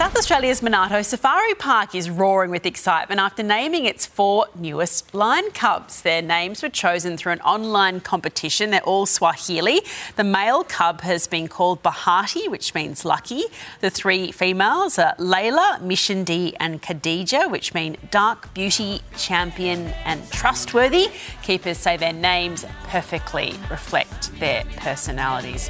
South Australia's Monarto Safari Park is roaring with excitement after naming its four newest lion cubs. Their names were chosen through an online competition. They're all Swahili. The male cub has been called Bahati, which means lucky. The three females are Layla, Mishindi, and Khadija, which mean dark beauty, champion, and trustworthy. Keepers say their names perfectly reflect their personalities.